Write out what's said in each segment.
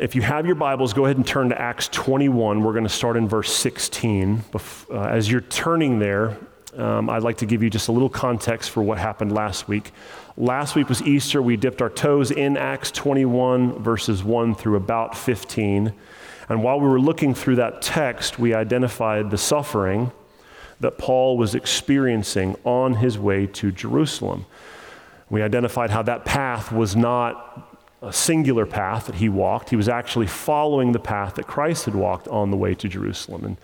If you have your Bibles, go ahead and turn to Acts 21. We're going to start in verse 16. Uh, as you're turning there, um, I'd like to give you just a little context for what happened last week. Last week was Easter. We dipped our toes in Acts 21, verses 1 through about 15. And while we were looking through that text, we identified the suffering that Paul was experiencing on his way to Jerusalem. We identified how that path was not a singular path that he walked. He was actually following the path that Christ had walked on the way to Jerusalem. And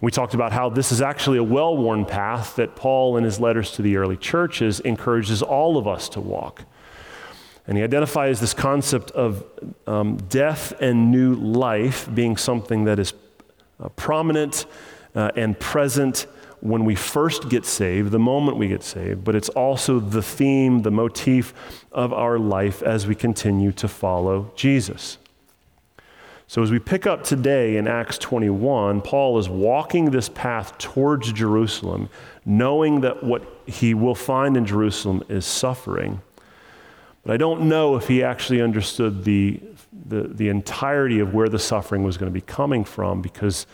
we talked about how this is actually a well worn path that Paul, in his letters to the early churches, encourages all of us to walk. And he identifies this concept of um, death and new life being something that is uh, prominent uh, and present when we first get saved, the moment we get saved, but it's also the theme, the motif of our life as we continue to follow Jesus. So, as we pick up today in Acts 21, Paul is walking this path towards Jerusalem, knowing that what he will find in Jerusalem is suffering. But I don't know if he actually understood the, the, the entirety of where the suffering was going to be coming from because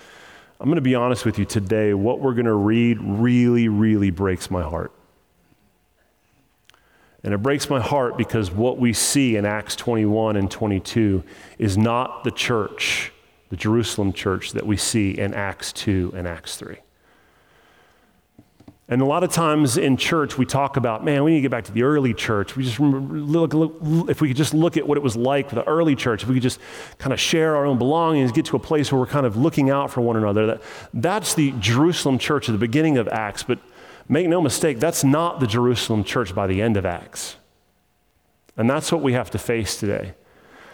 I'm going to be honest with you today. What we're going to read really, really breaks my heart. And it breaks my heart because what we see in Acts 21 and 22 is not the church, the Jerusalem church that we see in Acts 2 and Acts 3. And a lot of times in church, we talk about, man, we need to get back to the early church. We just look, look, if we could just look at what it was like for the early church, if we could just kind of share our own belongings, get to a place where we're kind of looking out for one another. That, that's the Jerusalem church at the beginning of Acts. But make no mistake, that's not the Jerusalem church by the end of Acts. And that's what we have to face today.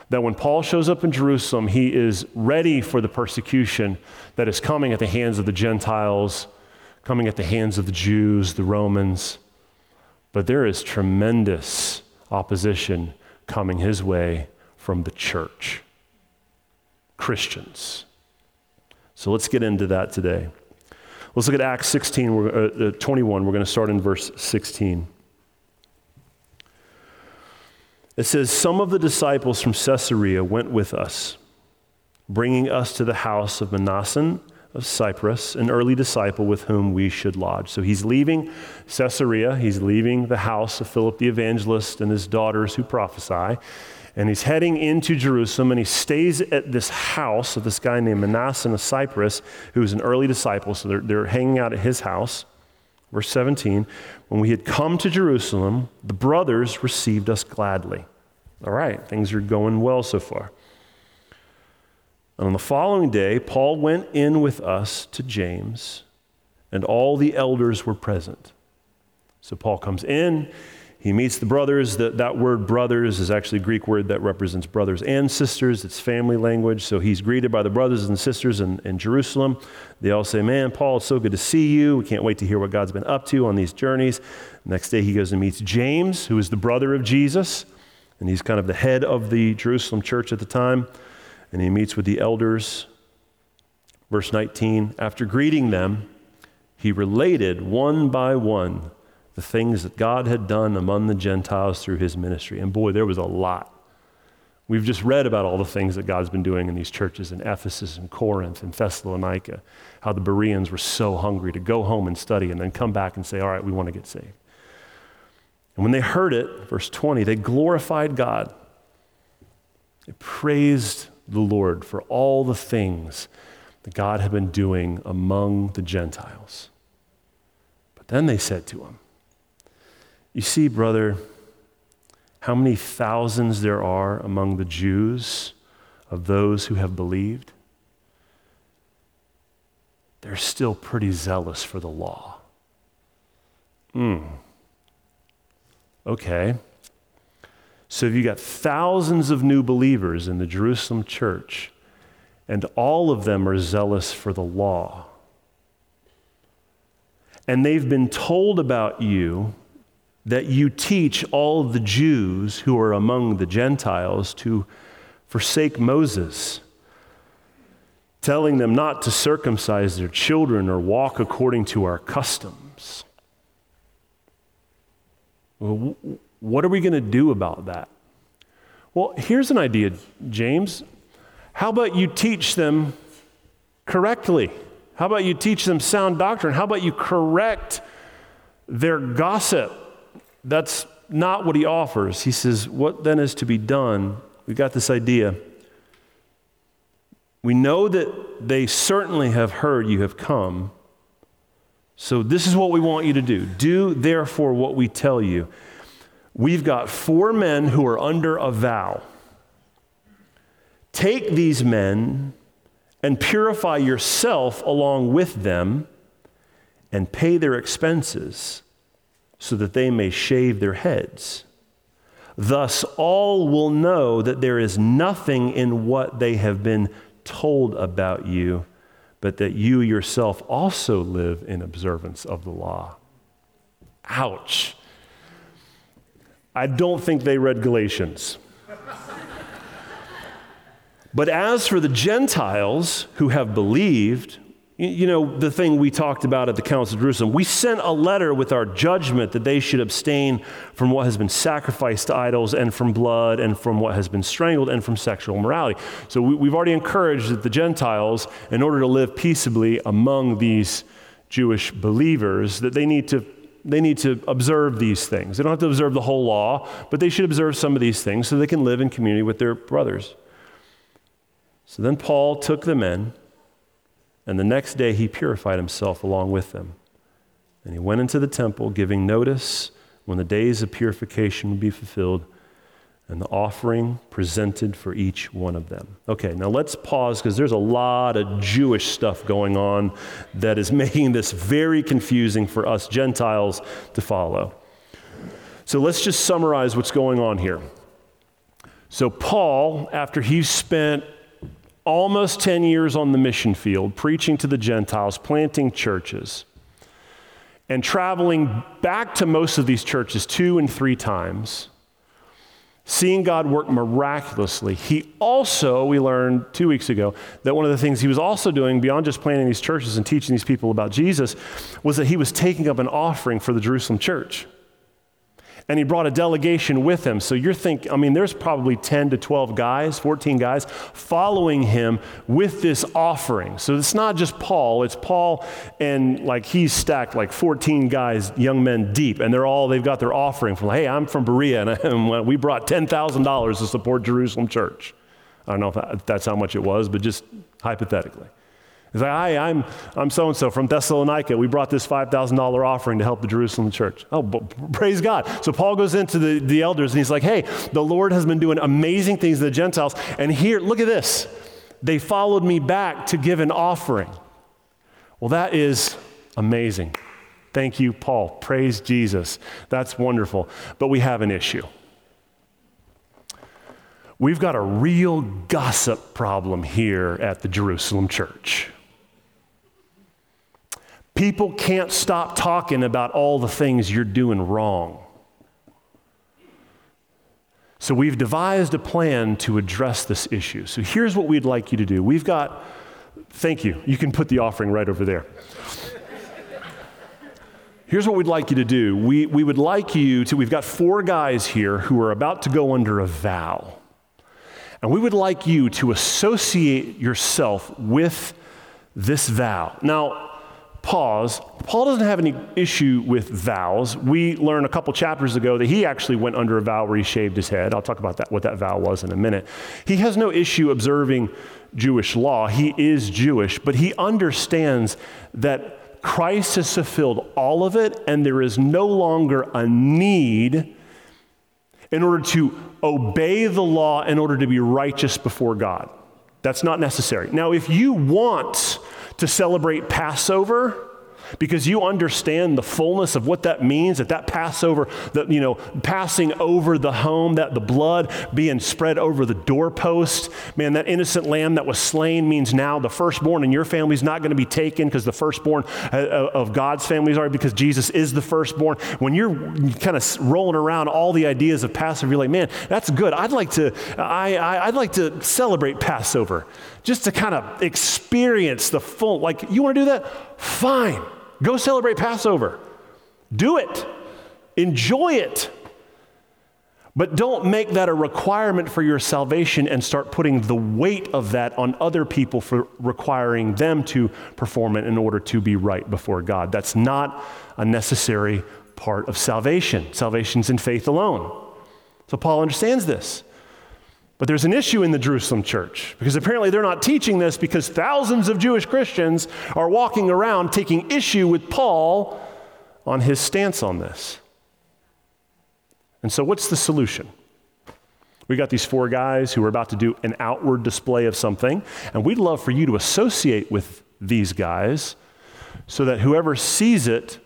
That when Paul shows up in Jerusalem, he is ready for the persecution that is coming at the hands of the Gentiles coming at the hands of the Jews, the Romans. But there is tremendous opposition coming his way from the church, Christians. So let's get into that today. Let's look at Acts 16, we're, uh, uh 21. We're going to start in verse 16. It says, Some of the disciples from Caesarea went with us, bringing us to the house of Mnason of Cyprus, an early disciple with whom we should lodge. So he's leaving Caesarea, he's leaving the house of Philip the evangelist and his daughters who prophesy, and he's heading into Jerusalem, and he stays at this house of this guy named Manasseh of Cyprus, who's an early disciple. So they're, they're hanging out at his house. Verse 17 When we had come to Jerusalem, the brothers received us gladly. All right, things are going well so far. And on the following day, Paul went in with us to James, and all the elders were present. So Paul comes in, he meets the brothers. That, that word brothers is actually a Greek word that represents brothers and sisters. It's family language. So he's greeted by the brothers and sisters in, in Jerusalem. They all say, Man, Paul, it's so good to see you. We can't wait to hear what God's been up to on these journeys. Next day, he goes and meets James, who is the brother of Jesus, and he's kind of the head of the Jerusalem church at the time and he meets with the elders. Verse 19 After greeting them, he related one by one the things that God had done among the Gentiles through his ministry. And boy, there was a lot. We've just read about all the things that God's been doing in these churches in Ephesus and Corinth and Thessalonica, how the Bereans were so hungry to go home and study and then come back and say, All right, we want to get saved. And when they heard it, verse 20, they glorified God. They praised the Lord for all the things that God had been doing among the Gentiles. But then they said to him, You see, brother, how many thousands there are among the Jews of those who have believed? They're still pretty zealous for the law. Hmm. Okay. So if you got thousands of new believers in the Jerusalem church, and all of them are zealous for the law, and they've been told about you that you teach all the Jews who are among the Gentiles to forsake Moses, telling them not to circumcise their children or walk according to our customs. Well, what are we going to do about that? Well, here's an idea, James. How about you teach them correctly? How about you teach them sound doctrine? How about you correct their gossip? That's not what he offers. He says, What then is to be done? We got this idea. We know that they certainly have heard you have come. So, this is what we want you to do. Do therefore what we tell you. We've got four men who are under a vow. Take these men and purify yourself along with them and pay their expenses so that they may shave their heads. Thus, all will know that there is nothing in what they have been told about you, but that you yourself also live in observance of the law. Ouch. I don't think they read Galatians. but as for the Gentiles who have believed, you know, the thing we talked about at the Council of Jerusalem, we sent a letter with our judgment that they should abstain from what has been sacrificed to idols and from blood and from what has been strangled and from sexual immorality. So we, have already encouraged that the Gentiles, in order to live peaceably among these Jewish believers, that they need to they need to observe these things. They don't have to observe the whole law, but they should observe some of these things so they can live in community with their brothers. So then Paul took the men, and the next day he purified himself along with them. And he went into the temple, giving notice when the days of purification would be fulfilled and the offering presented for each one of them. Okay, now let's pause because there's a lot of Jewish stuff going on that is making this very confusing for us Gentiles to follow. So let's just summarize what's going on here. So, Paul, after he spent almost 10 years on the mission field, preaching to the Gentiles, planting churches, and traveling back to most of these churches two and three times seeing God work miraculously. He also, we learned two weeks ago, that one of the things he was also doing beyond just planting these churches and teaching these people about Jesus was that he was taking up an offering for the Jerusalem church and he brought a delegation with him. So you're thinking, I mean, there's probably 10 to 12 guys, 14 guys following him with this offering. So it's not just Paul, it's Paul and like he's stacked like 14 guys, young men deep, and they're all, they've got their offering from, hey, I'm from Berea and we brought $10,000 to support Jerusalem church. I don't know if that's how much it was, but just hypothetically. He's like, hi, I'm, I'm so-and-so from Thessalonica. We brought this $5,000 offering to help the Jerusalem church. Oh, praise God. So Paul goes into the, the elders and he's like, hey, the Lord has been doing amazing things to the Gentiles. And here, look at this. They followed me back to give an offering. Well, that is amazing. Thank you, Paul. Praise Jesus. That's wonderful. But we have an issue. We've got a real gossip problem here at the Jerusalem church. People can't stop talking about all the things you're doing wrong. So we've devised a plan to address this issue. So here's what we'd like you to do. We've got, thank you, you can put the offering right over there. Here's what we'd like you to do. We, we would like you to, we've got four guys here who are about to go under a vow. And we would like you to associate yourself with this vow. Now, pause. Paul doesn't have any issue with vows. We learned a couple chapters ago that he actually went under a vow where he shaved his head. I'll talk about that, what that vow was in a minute. He has no issue observing Jewish law. He is Jewish, but he understands that Christ has fulfilled all of it, and there is no longer a need in order to obey the law in order to be righteous before God. That's not necessary. Now, if you want to celebrate Passover because you understand the fullness of what that means that that Passover, that, you know, passing over the home, that the blood being spread over the doorpost. Man, that innocent lamb that was slain means now the firstborn in your family is not going to be taken because the firstborn uh, uh, of God's family is already because Jesus is the firstborn. When you're kind of rolling around all the ideas of Passover, you're like, man, that's good. I'd like to, I, I, I'd like to celebrate Passover just to kind of experience the full, like, you want to do that? Fine. Go celebrate Passover. Do it. Enjoy it. But don't make that a requirement for your salvation and start putting the weight of that on other people for requiring them to perform it in order to be right before God. That's not a necessary part of salvation. Salvation's in faith alone. So Paul understands this. But there's an issue in the Jerusalem church because apparently they're not teaching this because thousands of Jewish Christians are walking around taking issue with Paul on his stance on this. And so, what's the solution? We got these four guys who are about to do an outward display of something, and we'd love for you to associate with these guys so that whoever sees it,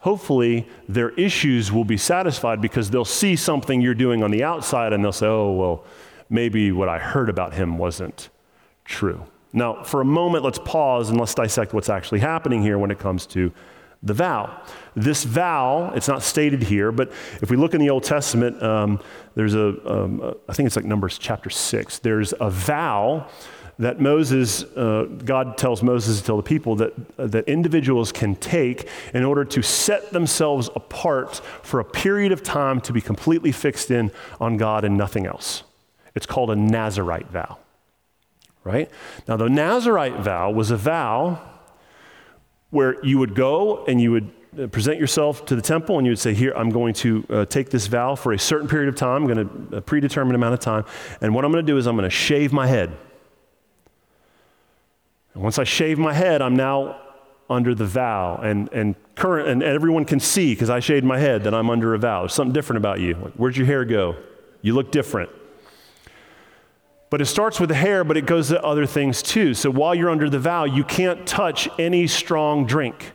hopefully their issues will be satisfied because they'll see something you're doing on the outside and they'll say, oh, well, maybe what I heard about him wasn't true. Now, for a moment, let's pause and let's dissect what's actually happening here when it comes to the vow. This vow, it's not stated here, but if we look in the Old Testament, um, there's a, um, I think it's like Numbers chapter 6, there's a vow that Moses, uh, God tells Moses to tell the people that, uh, that individuals can take in order to set themselves apart for a period of time to be completely fixed in on God and nothing else. It's called a Nazarite vow, right? Now, the Nazarite vow was a vow where you would go and you would uh, present yourself to the temple and you would say, Here, I'm going to uh, take this vow for a certain period of time, I'm going to, a predetermined amount of time, and what I'm going to do is I'm going to shave my head. And once I shave my head, I'm now under the vow, and, and, current, and everyone can see because I shaved my head that I'm under a vow. There's something different about you. Like, where'd your hair go? You look different. But it starts with the hair, but it goes to other things too. So while you're under the vow, you can't touch any strong drink.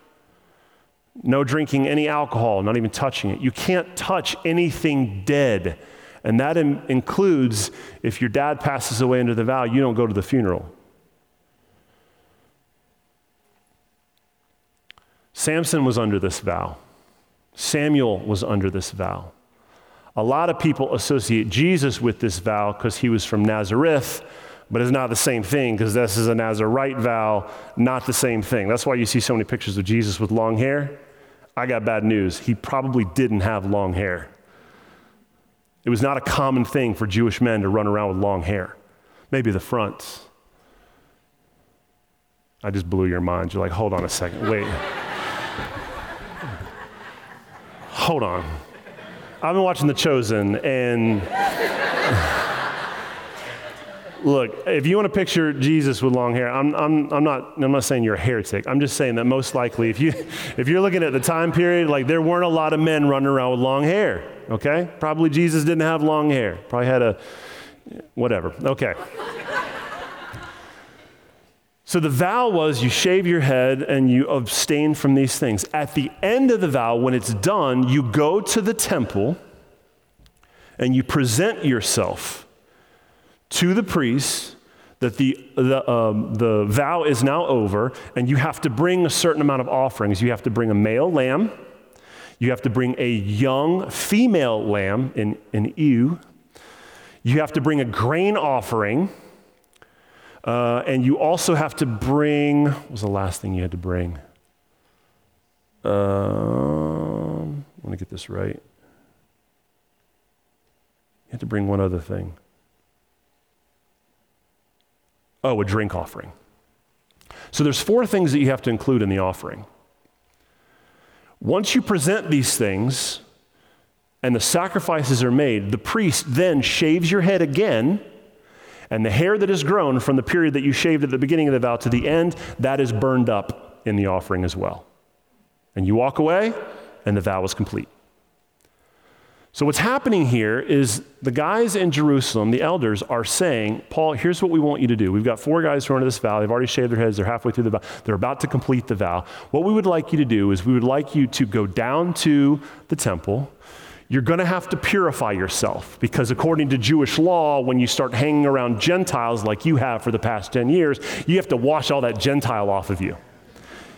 No drinking any alcohol, not even touching it. You can't touch anything dead. And that in- includes if your dad passes away under the vow, you don't go to the funeral. Samson was under this vow. Samuel was under this vow. A lot of people associate Jesus with this vow because he was from Nazareth, but it's not the same thing because this is a Nazarite vow, not the same thing. That's why you see so many pictures of Jesus with long hair. I got bad news. He probably didn't have long hair. It was not a common thing for Jewish men to run around with long hair. Maybe the fronts. I just blew your mind. You're like, hold on a second. Wait. hold on. I've been watching The Chosen, and look, if you want to picture Jesus with long hair, I'm, I'm, I'm, not, I'm not saying you're a heretic. I'm just saying that most likely, if, you, if you're looking at the time period, like there weren't a lot of men running around with long hair, okay? Probably Jesus didn't have long hair. Probably had a, whatever, okay. So the vow was you shave your head and you abstain from these things. At the end of the vow, when it's done, you go to the temple and you present yourself to the priest that the, the, um, the vow is now over and you have to bring a certain amount of offerings. You have to bring a male lamb, you have to bring a young female lamb in an ewe, you have to bring a grain offering uh, and you also have to bring, what was the last thing you had to bring? Um, I want to get this right. You had to bring one other thing. Oh, a drink offering. So there's four things that you have to include in the offering. Once you present these things and the sacrifices are made, the priest then shaves your head again and the hair that is grown from the period that you shaved at the beginning of the vow to the end, that is burned up in the offering as well. And you walk away, and the vow is complete. So, what's happening here is the guys in Jerusalem, the elders, are saying, Paul, here's what we want you to do. We've got four guys who are under this vow. They've already shaved their heads. They're halfway through the vow. They're about to complete the vow. What we would like you to do is we would like you to go down to the temple. You're going to have to purify yourself because, according to Jewish law, when you start hanging around Gentiles like you have for the past 10 years, you have to wash all that Gentile off of you.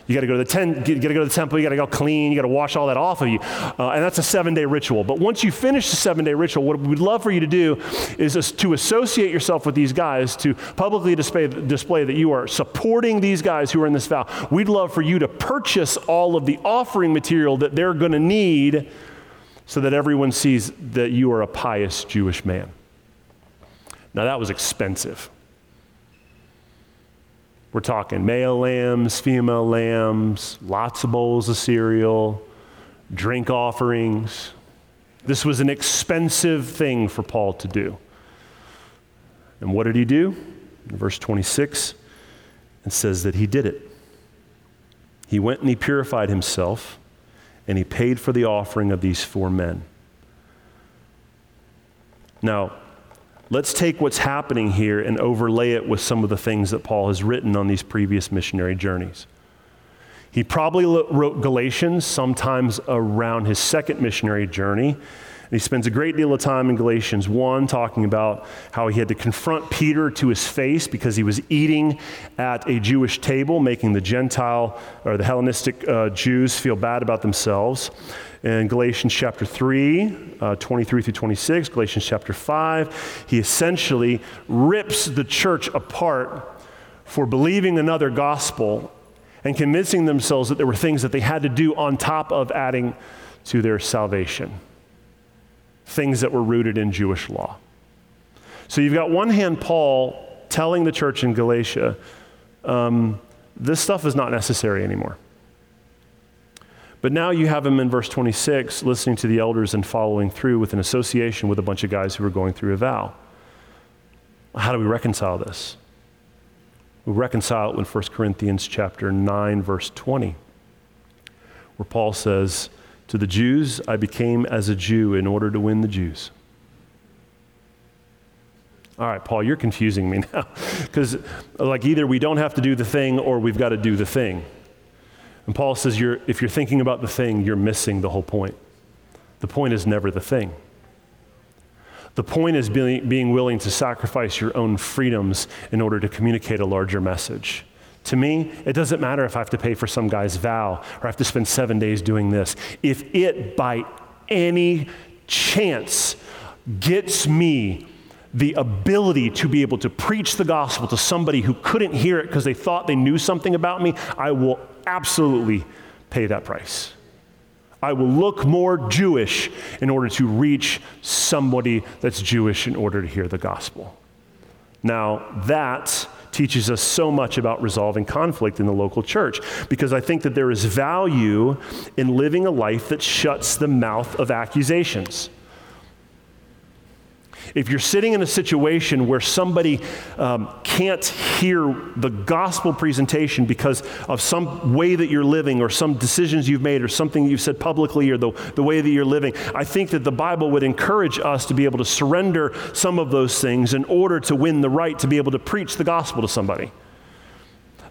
You got to go to the tent, you got to go to the temple, you got to go clean, you got to wash all that off of you. Uh, and that's a seven day ritual. But once you finish the seven day ritual, what we'd love for you to do is to associate yourself with these guys, to publicly display, display that you are supporting these guys who are in this vow. We'd love for you to purchase all of the offering material that they're going to need so that everyone sees that you are a pious Jewish man. Now, that was expensive. We're talking male lambs, female lambs, lots of bowls of cereal, drink offerings. This was an expensive thing for Paul to do. And what did he do? In verse 26, it says that he did it. He went and he purified himself, and he paid for the offering of these four men. Now, Let's take what's happening here and overlay it with some of the things that Paul has written on these previous missionary journeys. He probably wrote Galatians sometimes around his second missionary journey. And he spends a great deal of time in Galatians 1 talking about how he had to confront Peter to his face because he was eating at a Jewish table, making the Gentile or the Hellenistic uh, Jews feel bad about themselves in Galatians chapter 3, uh, 23 through 26, Galatians chapter 5. He essentially rips the church apart for believing another gospel and convincing themselves that there were things that they had to do on top of adding to their salvation, things that were rooted in Jewish law. So you've got one hand, Paul telling the church in Galatia, um, this stuff is not necessary anymore. But now you have him in verse 26 listening to the elders and following through with an association with a bunch of guys who are going through a vow. How do we reconcile this? We reconcile it in 1 Corinthians chapter 9 verse 20 where Paul says, "To the Jews I became as a Jew in order to win the Jews." All right, Paul, you're confusing me now. Because, like, either we don't have to do the thing or we've got to do the thing. And Paul says, you're, if you're thinking about the thing, you're missing the whole point. The point is never the thing. The point is being, being willing to sacrifice your own freedoms in order to communicate a larger message. To me, it doesn't matter if I have to pay for some guy's vow or I have to spend seven days doing this. If it, by any chance, gets me the ability to be able to preach the gospel to somebody who couldn't hear it because they thought they knew something about me, I will absolutely pay that price. I will look more Jewish in order to reach somebody that's Jewish in order to hear the gospel. Now, that teaches us so much about resolving conflict in the local church because I think that there is value in living a life that shuts the mouth of accusations. If you're sitting in a situation where somebody um, can't hear the gospel presentation because of some way that you're living or some decisions you've made or something you've said publicly or the, the way that you're living, I think that the Bible would encourage us to be able to surrender some of those things in order to win the right to be able to preach the gospel to somebody.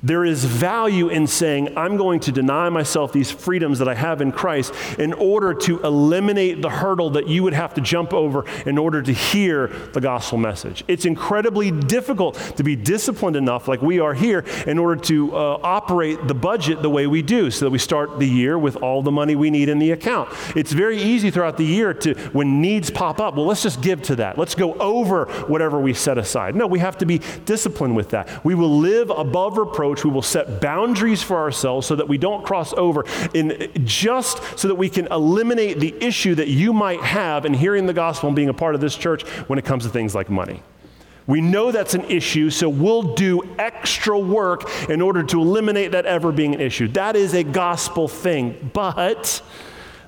There is value in saying, I'm going to deny myself these freedoms that I have in Christ in order to eliminate the hurdle that you would have to jump over in order to hear the gospel message. It's incredibly difficult to be disciplined enough, like we are here, in order to uh, operate the budget the way we do, so that we start the year with all the money we need in the account. It's very easy throughout the year to, when needs pop up, well, let's just give to that. Let's go over whatever we set aside. No, we have to be disciplined with that. We will live above reproach approach, we will set boundaries for ourselves so that we don't cross over, in just so that we can eliminate the issue that you might have in hearing the gospel and being a part of this church when it comes to things like money. We know that's an issue, so we'll do extra work in order to eliminate that ever being an issue. That is a gospel thing. But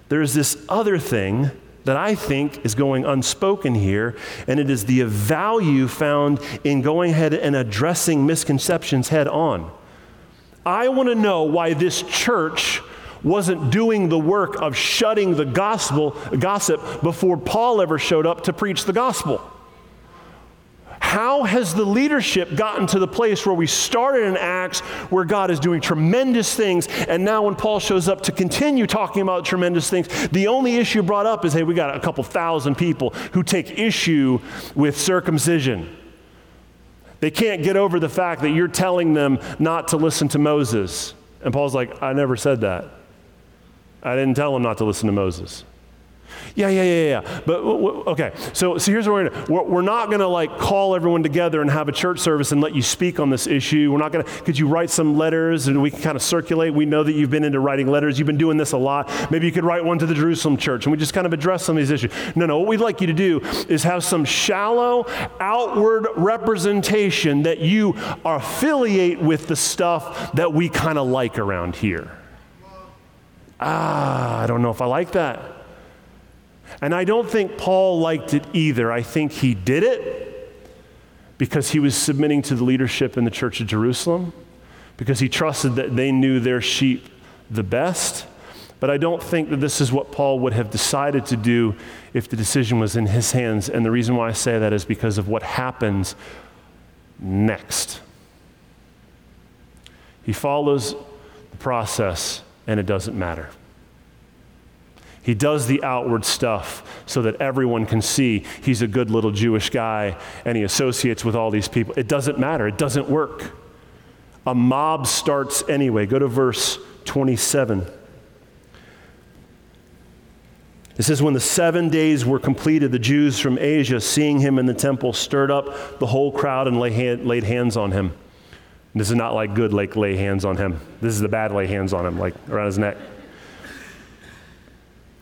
there's this other thing that I think is going unspoken here, and it is the value found in going ahead and addressing misconceptions head on. I want to know why this church wasn't doing the work of shutting the gospel gossip before Paul ever showed up to preach the gospel. How has the leadership gotten to the place where we started in Acts where God is doing tremendous things, and now when Paul shows up to continue talking about tremendous things, the only issue brought up is hey, we got a couple thousand people who take issue with circumcision. They can't get over the fact that you're telling them not to listen to Moses. And Paul's like, I never said that. I didn't tell them not to listen to Moses. Yeah, yeah, yeah, yeah. But okay, so so here's what we're gonna. We're, we're not gonna like call everyone together and have a church service and let you speak on this issue. We're not gonna. Could you write some letters and we can kind of circulate? We know that you've been into writing letters. You've been doing this a lot. Maybe you could write one to the Jerusalem church and we just kind of address some of these issues. No, no. What we'd like you to do is have some shallow outward representation that you affiliate with the stuff that we kind of like around here. Ah, I don't know if I like that. And I don't think Paul liked it either. I think he did it because he was submitting to the leadership in the church of Jerusalem, because he trusted that they knew their sheep the best. But I don't think that this is what Paul would have decided to do if the decision was in his hands. And the reason why I say that is because of what happens next. He follows the process, and it doesn't matter. He does the outward stuff so that everyone can see he's a good little Jewish guy and he associates with all these people. It doesn't matter, it doesn't work. A mob starts anyway. Go to verse 27. It says, When the seven days were completed, the Jews from Asia, seeing him in the temple, stirred up the whole crowd and hand, laid hands on him. This is not like good, like lay hands on him. This is the bad lay hands on him, like around his neck.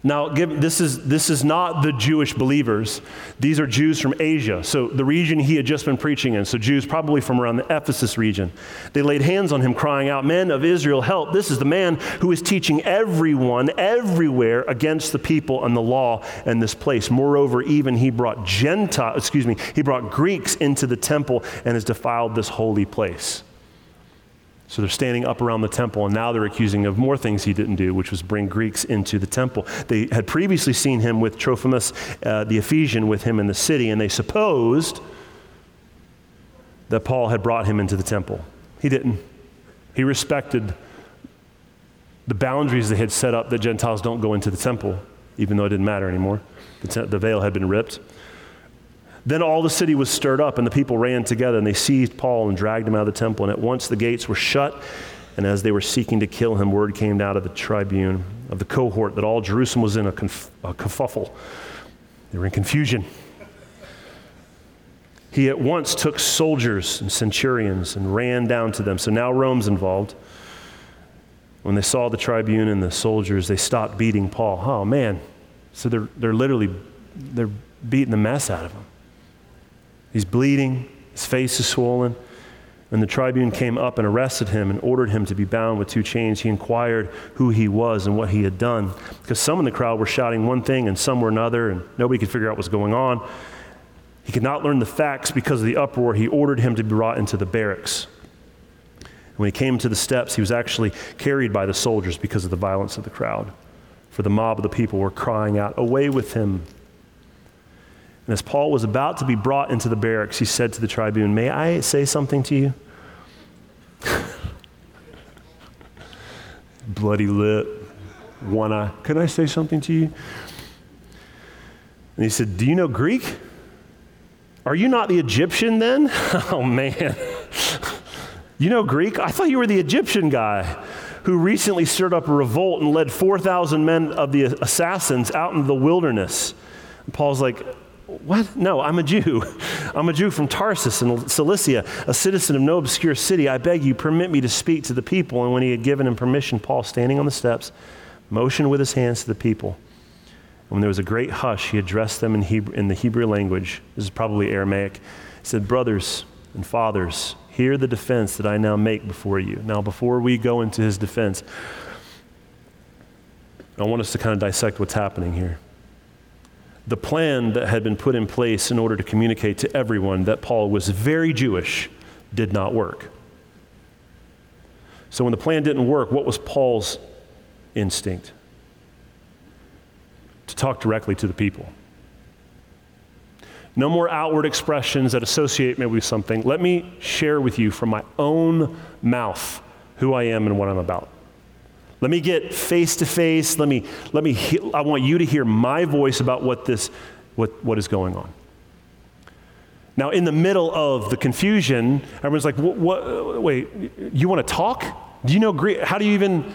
Now, give, this, is, this is not the Jewish believers. These are Jews from Asia, so the region he had just been preaching in. So, Jews probably from around the Ephesus region. They laid hands on him, crying out, Men of Israel, help. This is the man who is teaching everyone, everywhere, against the people and the law and this place. Moreover, even he brought Gentile, excuse me, he brought Greeks into the temple and has defiled this holy place. So they're standing up around the temple, and now they're accusing of more things he didn't do, which was bring Greeks into the temple. They had previously seen him with Trophimus, uh, the Ephesian, with him in the city, and they supposed that Paul had brought him into the temple. He didn't. He respected the boundaries they had set up that Gentiles don't go into the temple, even though it didn't matter anymore. The, te- the veil had been ripped. Then all the city was stirred up, and the people ran together, and they seized Paul and dragged him out of the temple. And at once the gates were shut, and as they were seeking to kill him, word came out of the tribune of the cohort that all Jerusalem was in a, conf- a kerfuffle. They were in confusion. He at once took soldiers and centurions and ran down to them. So now Rome's involved. When they saw the tribune and the soldiers, they stopped beating Paul. Oh, man. So they're, they're literally they're beating the mess out of him. He's bleeding, his face is swollen. When the tribune came up and arrested him and ordered him to be bound with two chains, he inquired who he was and what he had done. Because some in the crowd were shouting one thing and some were another, and nobody could figure out what's going on. He could not learn the facts because of the uproar. He ordered him to be brought into the barracks. When he came to the steps, he was actually carried by the soldiers because of the violence of the crowd. For the mob of the people were crying out, Away with him! And as Paul was about to be brought into the barracks, he said to the tribune, May I say something to you? Bloody lip, one eye. Can I say something to you? And he said, Do you know Greek? Are you not the Egyptian then? oh, man. you know Greek? I thought you were the Egyptian guy who recently stirred up a revolt and led 4,000 men of the assassins out into the wilderness. And Paul's like, what? No, I'm a Jew. I'm a Jew from Tarsus in Cilicia, a citizen of no obscure city. I beg you, permit me to speak to the people. And when he had given him permission, Paul, standing on the steps, motioned with his hands to the people. And when there was a great hush, he addressed them in, Hebrew, in the Hebrew language. This is probably Aramaic. He said, Brothers and fathers, hear the defense that I now make before you. Now, before we go into his defense, I want us to kind of dissect what's happening here the plan that had been put in place in order to communicate to everyone that Paul was very Jewish did not work. So when the plan didn't work, what was Paul's instinct to talk directly to the people. No more outward expressions that associate me with something. Let me share with you from my own mouth who I am and what I'm about. Let me get face to face. Let me, let me, I want you to hear my voice about what this, what, what is going on. Now, in the middle of the confusion, everyone's like, what, what, wait, you want to talk? Do you know Greek? How do you even,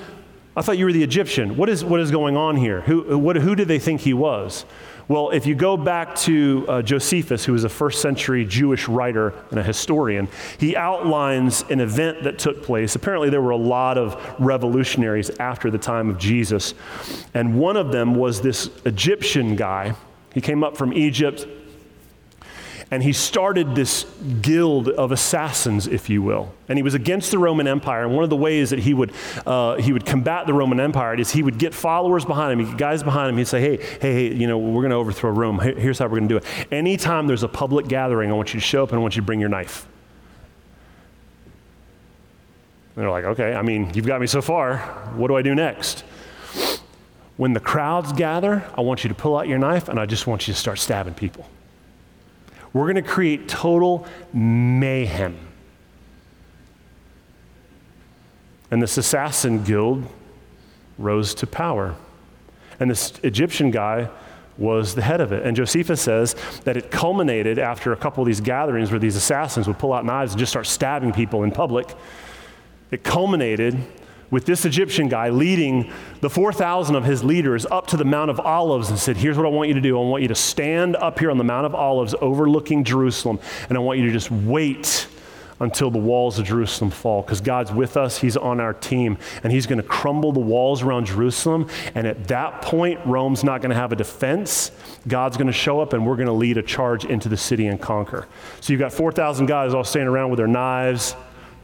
I thought you were the Egyptian. What is, what is going on here? Who, what, who did they think he was? Well, if you go back to uh, Josephus, who was a first century Jewish writer and a historian, he outlines an event that took place. Apparently, there were a lot of revolutionaries after the time of Jesus. And one of them was this Egyptian guy. He came up from Egypt and he started this guild of assassins, if you will. And he was against the Roman Empire. And one of the ways that he would, uh, he would combat the Roman Empire is he would get followers behind him, guys behind him. He'd say, hey, hey, hey, you know, we're going to overthrow Rome. Here's how we're going to do it. Anytime there's a public gathering, I want you to show up and I want you to bring your knife. And they're like, okay, I mean, you've got me so far. What do I do next? When the crowds gather, I want you to pull out your knife and I just want you to start stabbing people. We're going to create total mayhem. And this assassin guild rose to power. And this Egyptian guy was the head of it. And Josephus says that it culminated after a couple of these gatherings where these assassins would pull out knives and just start stabbing people in public. It culminated with this Egyptian guy leading the 4,000 of his leaders up to the Mount of Olives and said, Here's what I want you to do. I want you to stand up here on the Mount of Olives overlooking Jerusalem, and I want you to just wait until the walls of Jerusalem fall because God's with us. He's on our team, and He's going to crumble the walls around Jerusalem. And at that point, Rome's not going to have a defense. God's going to show up, and we're going to lead a charge into the city and conquer. So you've got 4,000 guys all standing around with their knives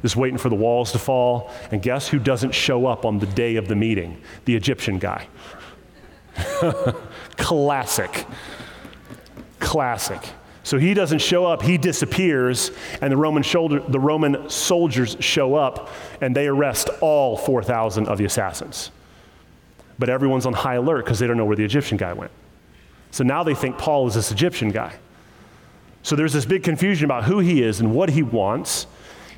just waiting for the walls to fall. And guess who doesn't show up on the day of the meeting? The Egyptian guy. Classic. Classic. So he doesn't show up, he disappears, and the Roman, shoulder, the Roman soldiers show up and they arrest all 4,000 of the assassins. But everyone's on high alert because they don't know where the Egyptian guy went. So now they think Paul is this Egyptian guy. So there's this big confusion about who he is and what he wants.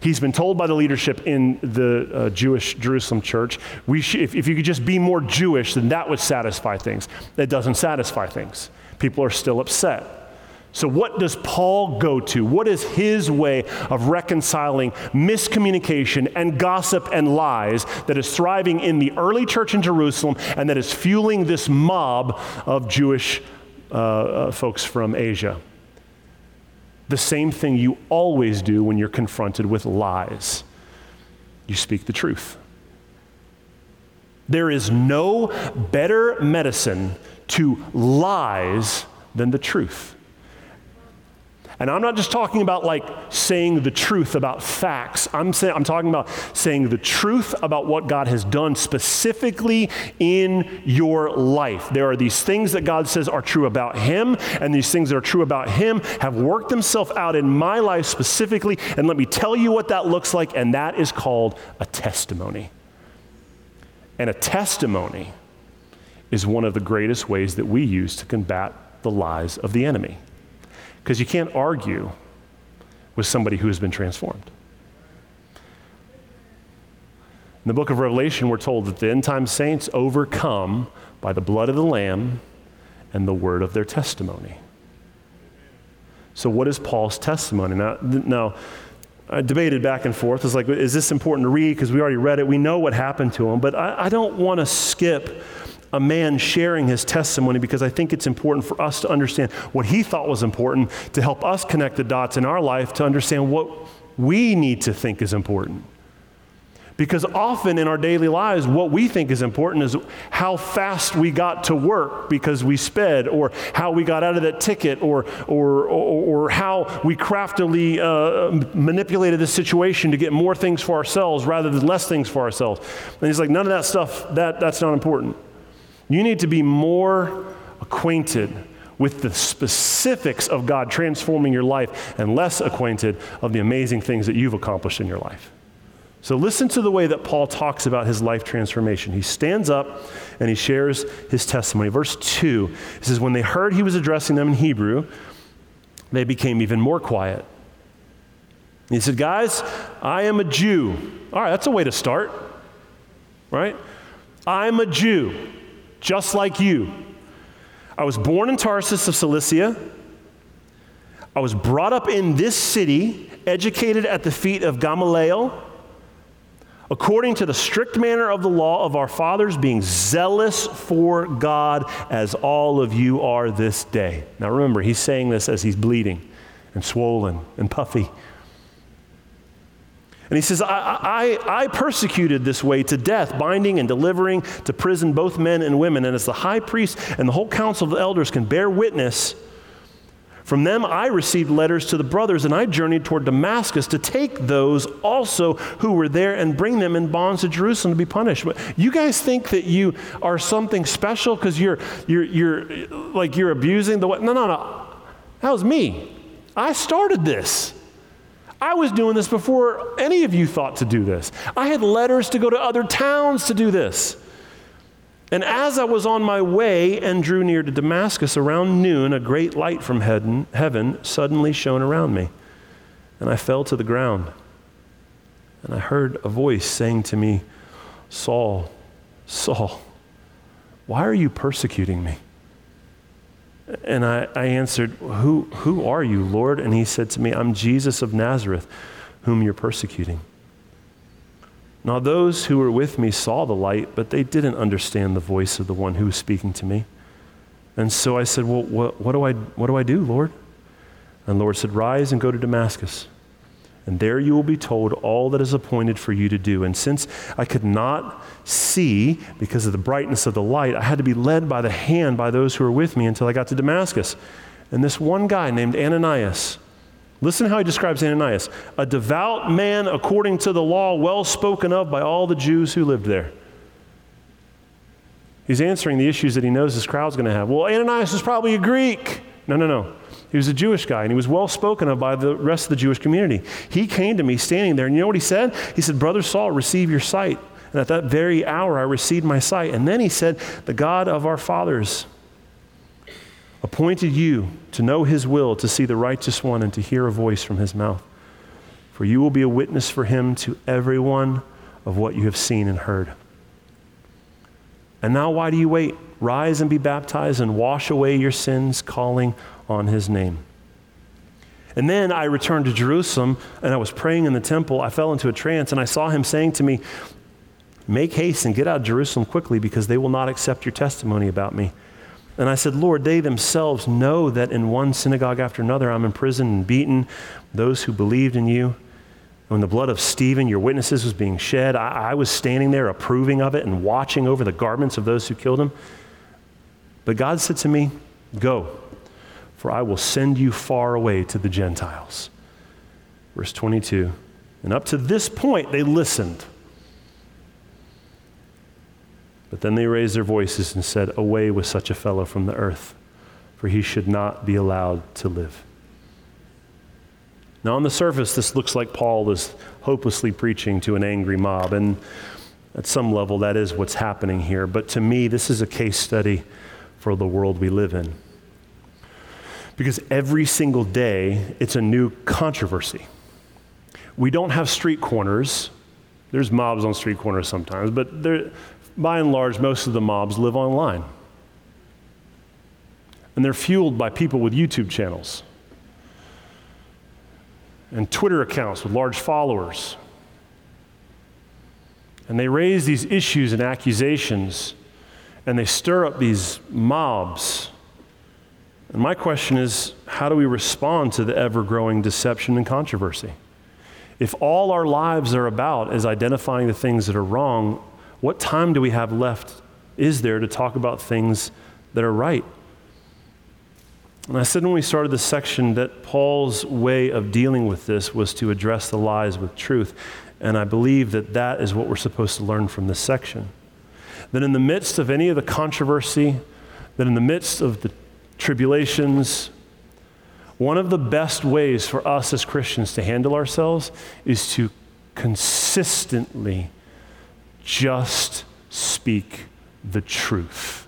He's been told by the leadership in the uh, Jewish Jerusalem church, we sh- if, if you could just be more Jewish, then that would satisfy things. That doesn't satisfy things. People are still upset. So, what does Paul go to? What is his way of reconciling miscommunication and gossip and lies that is thriving in the early church in Jerusalem and that is fueling this mob of Jewish uh, uh, folks from Asia? The same thing you always do when you're confronted with lies you speak the truth. There is no better medicine to lies than the truth. And I'm not just talking about like saying the truth about facts. I'm saying I'm talking about saying the truth about what God has done specifically in your life. There are these things that God says are true about him and these things that are true about him have worked themselves out in my life specifically and let me tell you what that looks like and that is called a testimony. And a testimony is one of the greatest ways that we use to combat the lies of the enemy. Because you can't argue with somebody who has been transformed. In the book of Revelation, we're told that the end time saints overcome by the blood of the Lamb and the word of their testimony. So, what is Paul's testimony? Now, now I debated back and forth. It's like, is this important to read? Because we already read it. We know what happened to him. But I, I don't want to skip a man sharing his testimony because I think it's important for us to understand what he thought was important to help us connect the dots in our life to understand what we need to think is important. Because often in our daily lives, what we think is important is how fast we got to work because we sped, or how we got out of that ticket, or, or, or, or how we craftily uh, manipulated the situation to get more things for ourselves rather than less things for ourselves. And he's like, none of that stuff, that, that's not important. You need to be more acquainted with the specifics of God transforming your life and less acquainted of the amazing things that you've accomplished in your life. So listen to the way that Paul talks about his life transformation. He stands up and he shares his testimony. Verse 2 he says, When they heard he was addressing them in Hebrew, they became even more quiet. He said, Guys, I am a Jew. All right, that's a way to start, right? I'm a Jew, just like you. I was born in Tarsus of Cilicia. I was brought up in this city, educated at the feet of Gamaliel according to the strict manner of the law of our fathers, being zealous for God as all of you are this day. Now remember, he's saying this as he's bleeding and swollen and puffy. And he says, I, I, I, persecuted this way to death, binding and delivering to prison both men and women. And as the high priest and the whole council of the elders can bear witness, from them I received letters to the brothers, and I journeyed toward Damascus to take those also who were there and bring them in bonds to Jerusalem to be punished. You guys think that you are something special because you're, you're, you're like you're abusing the way? No, no, no. That was me. I started this. I was doing this before any of you thought to do this. I had letters to go to other towns to do this. And as I was on my way and drew near to Damascus around noon, a great light from heaven, suddenly shone around me. And I fell to the ground. And I heard a voice saying to me, Saul, Saul, why are you persecuting me? And I, I answered, who, who are you, Lord? And he said to me, I'm Jesus of Nazareth, whom you're persecuting. Now, those who were with me saw the light, but they didn't understand the voice of the one who was speaking to me. And so I said, Well, what, what, do, I, what do I do, Lord? And the Lord said, Rise and go to Damascus. And there you will be told all that is appointed for you to do. And since I could not see because of the brightness of the light, I had to be led by the hand by those who were with me until I got to Damascus. And this one guy named Ananias, Listen how he describes Ananias a devout man according to the law, well spoken of by all the Jews who lived there. He's answering the issues that he knows this crowd's going to have. Well, Ananias is probably a Greek. No, no, no. He was a Jewish guy, and he was well spoken of by the rest of the Jewish community. He came to me standing there, and you know what he said? He said, Brother Saul, receive your sight. And at that very hour, I received my sight. And then he said, The God of our fathers appointed you to know his will, to see the righteous one, and to hear a voice from his mouth. For you will be a witness for him to everyone of what you have seen and heard. And now, why do you wait? Rise and be baptized and wash away your sins, calling on his name. And then I returned to Jerusalem and I was praying in the temple. I fell into a trance and I saw him saying to me, Make haste and get out of Jerusalem quickly because they will not accept your testimony about me. And I said, Lord, they themselves know that in one synagogue after another I'm imprisoned and beaten. Those who believed in you, when the blood of Stephen, your witnesses, was being shed, I, I, was standing there approving of it and watching over the garments of those who killed him. But God said to me, Go, for I will send you far away to the Gentiles. Verse 22. And up to this point, they listened. But then they raised their voices and said, Away with such a fellow from the earth, for he should not be allowed to live. Now, on the surface, this looks like Paul is hopelessly preaching to an angry mob, and at some level, that is what's happening here. But to me, this is a case study for the world we live in. Because every single day, it's a new controversy. We don't have street corners. There's mobs on street corners sometimes, but by and large, most of the mobs live online. And they're fueled by people with YouTube channels and Twitter accounts with large followers. And they raise these issues and accusations, and they stir up these mobs. And my question is how do we respond to the ever growing deception and controversy? If all our lives are about is identifying the things that are wrong, what time do we have left, is there, to talk about things that are right? And I said when we started this section that Paul's way of dealing with this was to address the lies with truth. And I believe that that is what we're supposed to learn from this section. That in the midst of any of the controversy, that in the midst of the tribulations, one of the best ways for us as Christians to handle ourselves is to consistently just speak the truth.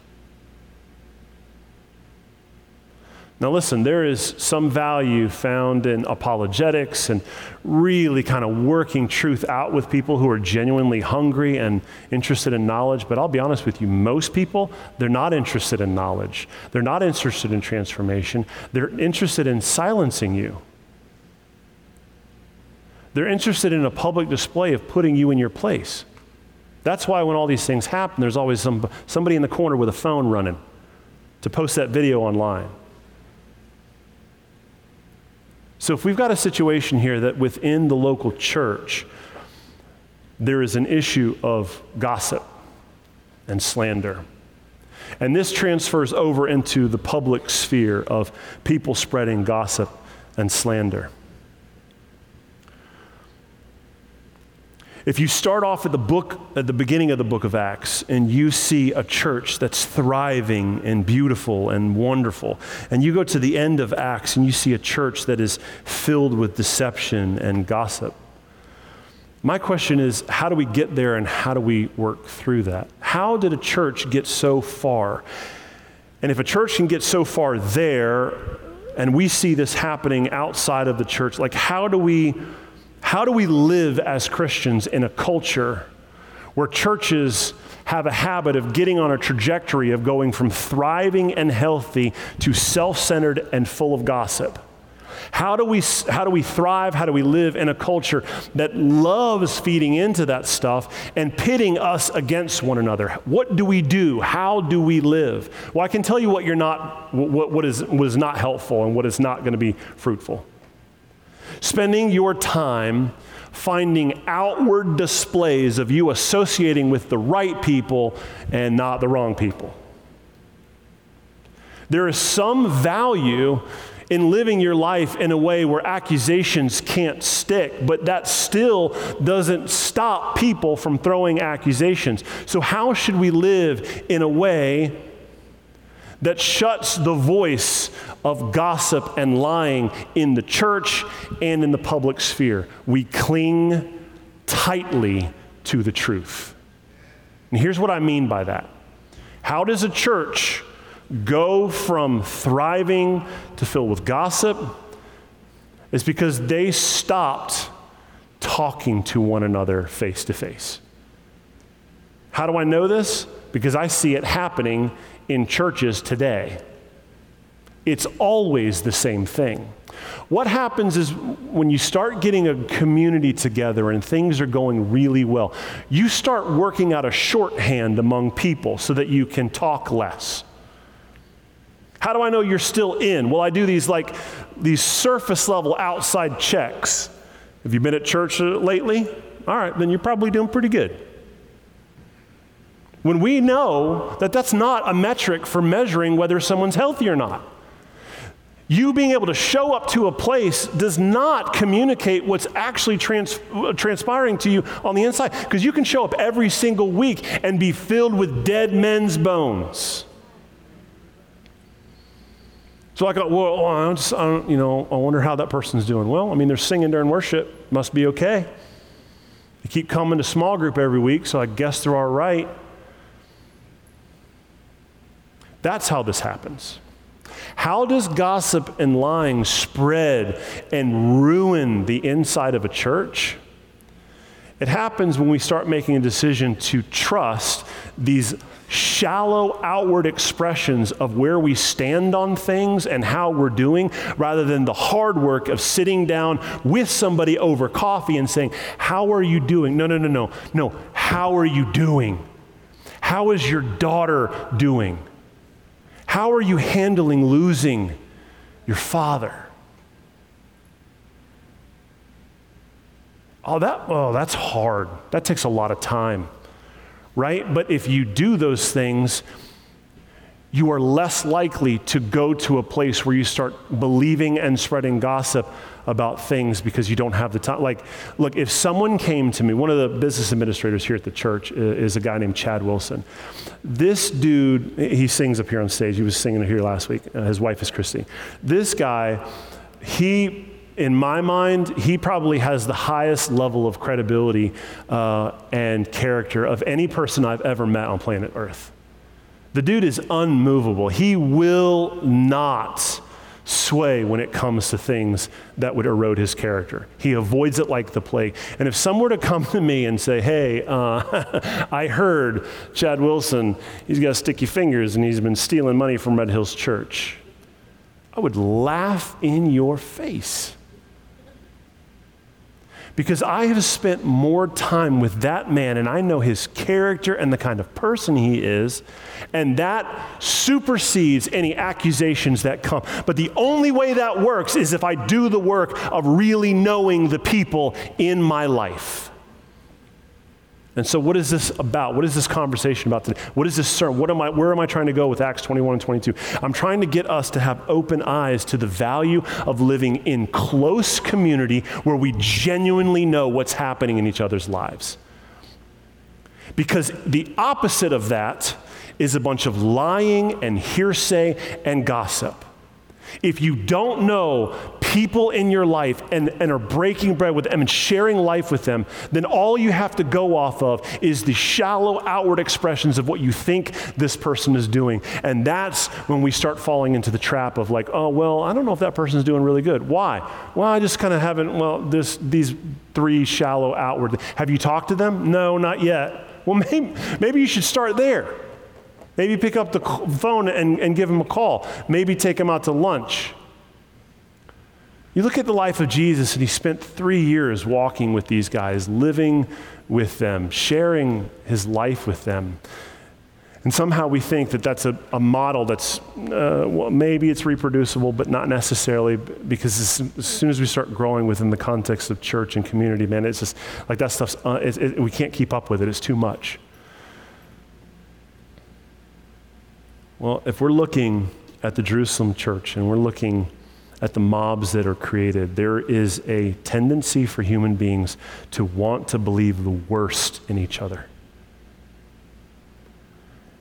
Now, listen, there is some value found in apologetics and really kind of working truth out with people who are genuinely hungry and interested in knowledge. But I'll be honest with you, most people, they're not interested in knowledge. They're not interested in transformation. They're interested in silencing you. They're interested in a public display of putting you in your place. That's why when all these things happen, there's always some, somebody in the corner with a phone running to post that video online. So, if we've got a situation here that within the local church, there is an issue of gossip and slander, and this transfers over into the public sphere of people spreading gossip and slander. If you start off at the book, at the beginning of the book of Acts, and you see a church that's thriving and beautiful and wonderful, and you go to the end of Acts and you see a church that is filled with deception and gossip, my question is how do we get there and how do we work through that? How did a church get so far? And if a church can get so far there, and we see this happening outside of the church, like how do we how do we live as Christians in a culture where churches have a habit of getting on a trajectory of going from thriving and healthy to self centered and full of gossip? How do, we, how do we thrive? How do we live in a culture that loves feeding into that stuff and pitting us against one another? What do we do? How do we live? Well, I can tell you what you're not, what, what is, was not helpful and what is not going to be fruitful spending your time finding outward displays of you associating with the right people and not the wrong people. There is some value in living your life in a way where accusations can't stick, but that still doesn't stop people from throwing accusations. So, how should we live in a way that shuts the voice of gossip and lying in the church and in the public sphere. We cling tightly to the truth. And here's what I mean by that How does a church go from thriving to filled with gossip? It's because they stopped talking to one another face to face. How do I know this? Because I see it happening in churches today. It's always the same thing. What happens is when you start getting a community together and things are going really well, you start working out a shorthand among people so that you can talk less. How do I know you're still in? Well, I do these like these surface level outside checks. Have you been at church lately? All right, then you're probably doing pretty good. When we know that that's not a metric for measuring whether someone's healthy or not. You being able to show up to a place does not communicate what's actually trans- uh, transpiring to you on the inside. Because you can show up every single week and be filled with dead men's bones. So I go, well, I just, I you know, I wonder how that person's doing. Well, I mean, they're singing during worship, must be okay. They keep coming to small group every week, so I guess they're all right. That's how this happens. How does gossip and lying spread and ruin the inside of a church? It happens when we start making a decision to trust these shallow outward expressions of where we stand on things and how we're doing, rather than the hard work of sitting down with somebody over coffee and saying, How are you doing? No, no, no, no. No, how are you doing? How is your daughter doing? How are you handling losing your father? Oh, that, oh, that's hard. That takes a lot of time, right? But if you do those things, you are less likely to go to a place where you start believing and spreading gossip about things because you don't have the time. Like, look, if someone came to me, one of the business administrators here at the church is a guy named Chad Wilson. This dude, he sings up here on stage. He was singing here last week. Uh, his wife is Christy. This guy, he in my mind, he probably has the highest level of credibility uh, and character of any person I've ever met on planet Earth. The dude is unmovable. He will not sway when it comes to things that would erode his character. He avoids it like the plague. And if someone were to come to me and say, hey, uh, I heard Chad Wilson, he's got sticky fingers and he's been stealing money from Red Hills Church, I would laugh in your face because I have spent more time with that man and I know his character and the kind of person he is, and that supersedes any accusations that come. But the only way that works is if I do the work of really knowing the people in my life. And so, what is this about? What is this conversation about today? What is this sermon? What am I, where am I trying to go with Acts 21 and 22? I'm trying to get us to have open eyes to the value of living in close community where we genuinely know what's happening in each other's lives. Because the opposite of that is a bunch of lying and hearsay and gossip. If you don't know people in your life and, and are breaking bread with them and sharing life with them, then all you have to go off of is the shallow outward expressions of what you think this person is doing. And that's when we start falling into the trap of like, oh, well, I don't know if that person's doing really good. Why? Well, I just kind of haven't, well, this, these three shallow outward. Have you talked to them? No, not yet. Well, maybe, maybe you should start there. Maybe pick up the phone and, and give him a call. Maybe take him out to lunch. You look at the life of Jesus, and he spent three years walking with these guys, living with them, sharing his life with them. And somehow we think that that's a, a model that's, uh, well, maybe it's reproducible, but not necessarily, because as, as, soon as we start growing within the context of church and community, man, it's just like that stuff's, uh, it, it, we can't keep up with it. It's too much. Well, if we're looking at the Jerusalem church and we're looking at the mobs that are created, there is a tendency for human beings to want to believe the worst in each other.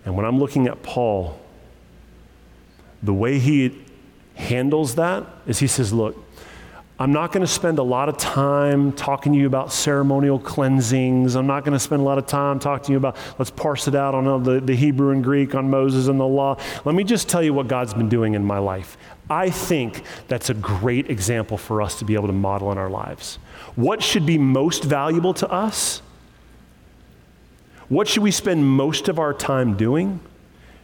And when I'm looking at Paul, the way he handles that is he says, Look, I'm not going to spend a lot of time talking to you about ceremonial cleansings. I'm not going to spend a lot of time talking to you about, let's parse it out on the, the Hebrew and Greek, on Moses and the law. Let me just tell you what God's been doing in my life. I think that's a great example for us to be able to model in our lives. What should be most valuable to us? What should we spend most of our time doing?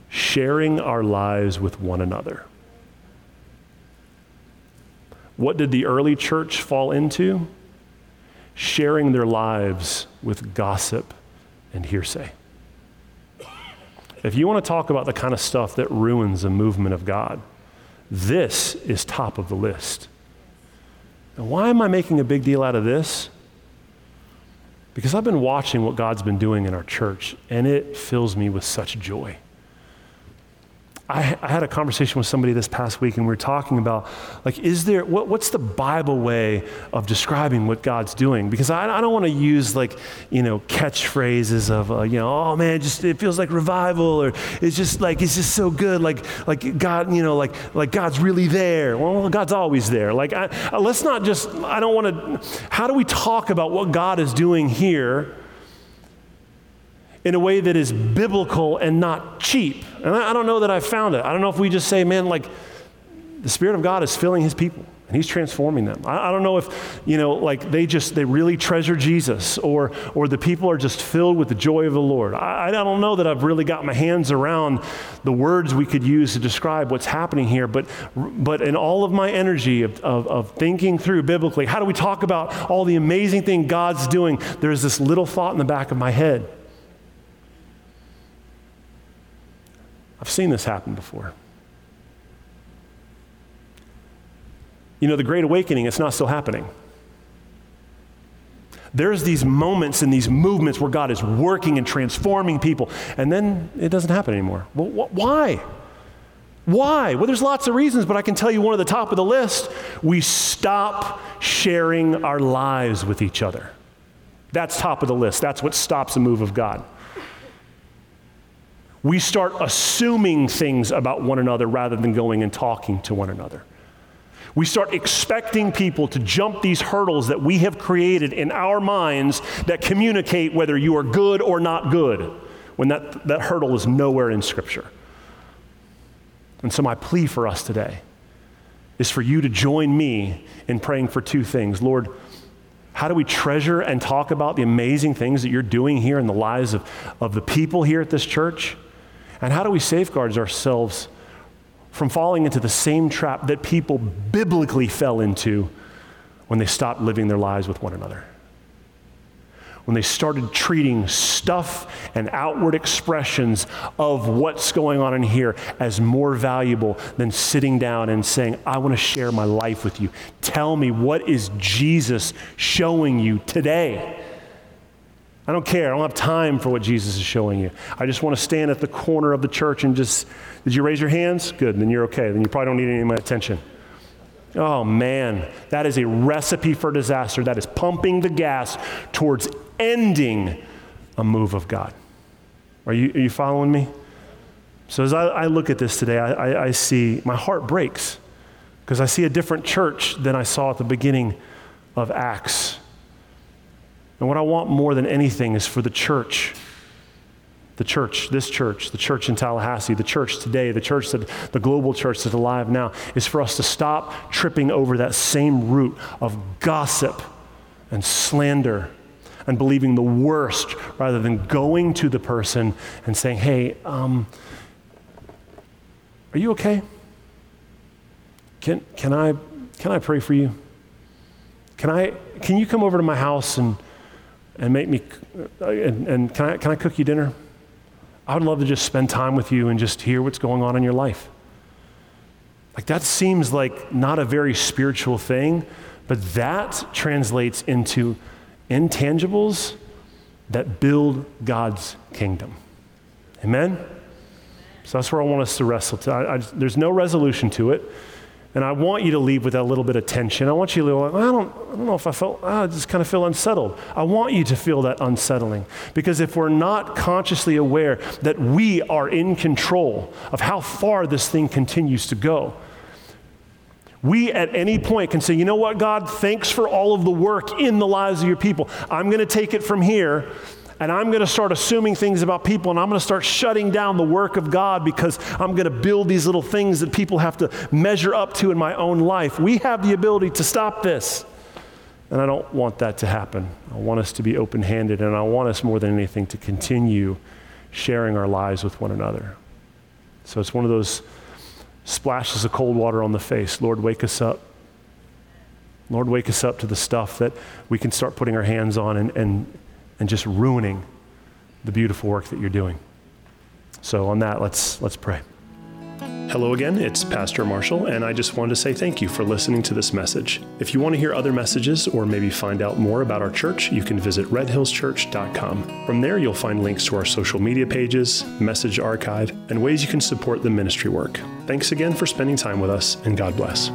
Sharing our lives with one another. What did the early church fall into? Sharing their lives with gossip and hearsay. If you want to talk about the kind of stuff that ruins the movement of God, this is top of the list. And why am I making a big deal out of this? Because I've been watching what God's been doing in our church, and it fills me with such joy. I, I, had a conversation with somebody this past week, and we were talking about, like, is there, what, what's the Bible way of describing what God's doing? Because I, I don't want to use, like, you know, catchphrases of, uh, you know, oh man, just, it feels like revival, or it's just like, it's just so good, like, like God, you know, like, like God's really there. Well, God's always there. Like, I, let's not just, I don't want to, how do we talk about what God is doing here? In a way that is biblical and not cheap. And I, I don't know that I've found it. I don't know if we just say, man, like the Spirit of God is filling his people and he's transforming them. I, I, don't know if, you know, like they just, they really treasure Jesus or, or the people are just filled with the joy of the Lord. I, I don't know that I've really got my hands around the words we could use to describe what's happening here, but, but in all of my energy of, of, of thinking through biblically, how do we talk about all the amazing thing God's doing? There's this little thought in the back of my head. I've seen this happen before. You know, the Great Awakening, it's not still happening. There's these moments and these movements where God is working and transforming people, and then it doesn't happen anymore. Well, wh- why? Why? Well, there's lots of reasons, but I can tell you one at the top of the list. We stop sharing our lives with each other. That's top of the list. That's what stops the move of God we start assuming things about one another rather than going and talking to one another. We start expecting people to jump these hurdles that we have created in our minds that communicate whether you are good or not good, when that, that hurdle is nowhere in Scripture. And so, my plea for us today is for you to join me in praying for two things. Lord, how do we treasure and talk about the amazing things that you're doing here in the lives of, of the people here at this church? And how do we safeguard ourselves from falling into the same trap that people biblically fell into when they stopped living their lives with one another? when they started treating stuff and outward expressions of what's going on in here as more valuable than sitting down and saying, I want to share my life with you. Tell me, what is Jesus showing you today? I don't care. I don't have time for what Jesus is showing you. I just want to stand at the corner of the church and just, did you raise your hands? Good, then you're okay. Then you probably don't need any of my attention. Oh man, that is a recipe for disaster. That is pumping the gas towards ending a move of God. Are you, are you following me? So as I, I look at this today, I, I, I see my heart breaks because I see a different church than I saw at the beginning of Acts. And what I want more than anything is for the church, the church, this church, the church in Tallahassee, the church today, the church that the global church that's alive now, is for us to stop tripping over that same root of gossip and slander and believing the worst rather than going to the person and saying, hey, um, are you okay? Can, can, I, can I pray for you? Can, I, can you come over to my house and, and make me, uh, and, and can, I, can I cook you dinner? I would love to just spend time with you and just hear what's going on in your life. Like that seems like not a very spiritual thing, but that translates into intangibles that build God's kingdom. Amen? So that's where I want us to wrestle. To. I, I, there's no resolution to it. And I want you to leave with a little bit of tension. I want you to leave, I don't, I don't know if I felt, ah, I just kind of feel unsettled. I want you to feel that unsettling. Because if we're not consciously aware that we are in control of how far this thing continues to go, we at any point can say, you know what, God, thanks for all of the work in the lives of your people. I'm going to take it from here and I'm going to start assuming things about people and I'm going to start shutting down the work of God because I'm going to build these little things that people have to measure up to in my own life. We have the ability to stop this. And I don't want that to happen. I want us to be open handed and I want us more than anything to continue sharing our lives with one another. So it's one of those splashes of cold water on the face. Lord, wake us up. Lord, wake us up to the stuff that we can start putting our hands on and, and, and just ruining the beautiful work that you're doing. So, on that, let's, let's pray. Hello again, it's Pastor Marshall, and I just wanted to say thank you for listening to this message. If you want to hear other messages or maybe find out more about our church, you can visit redhillschurch.com. From there, you'll find links to our social media pages, message archive, and ways you can support the ministry work. Thanks again for spending time with us, and God bless.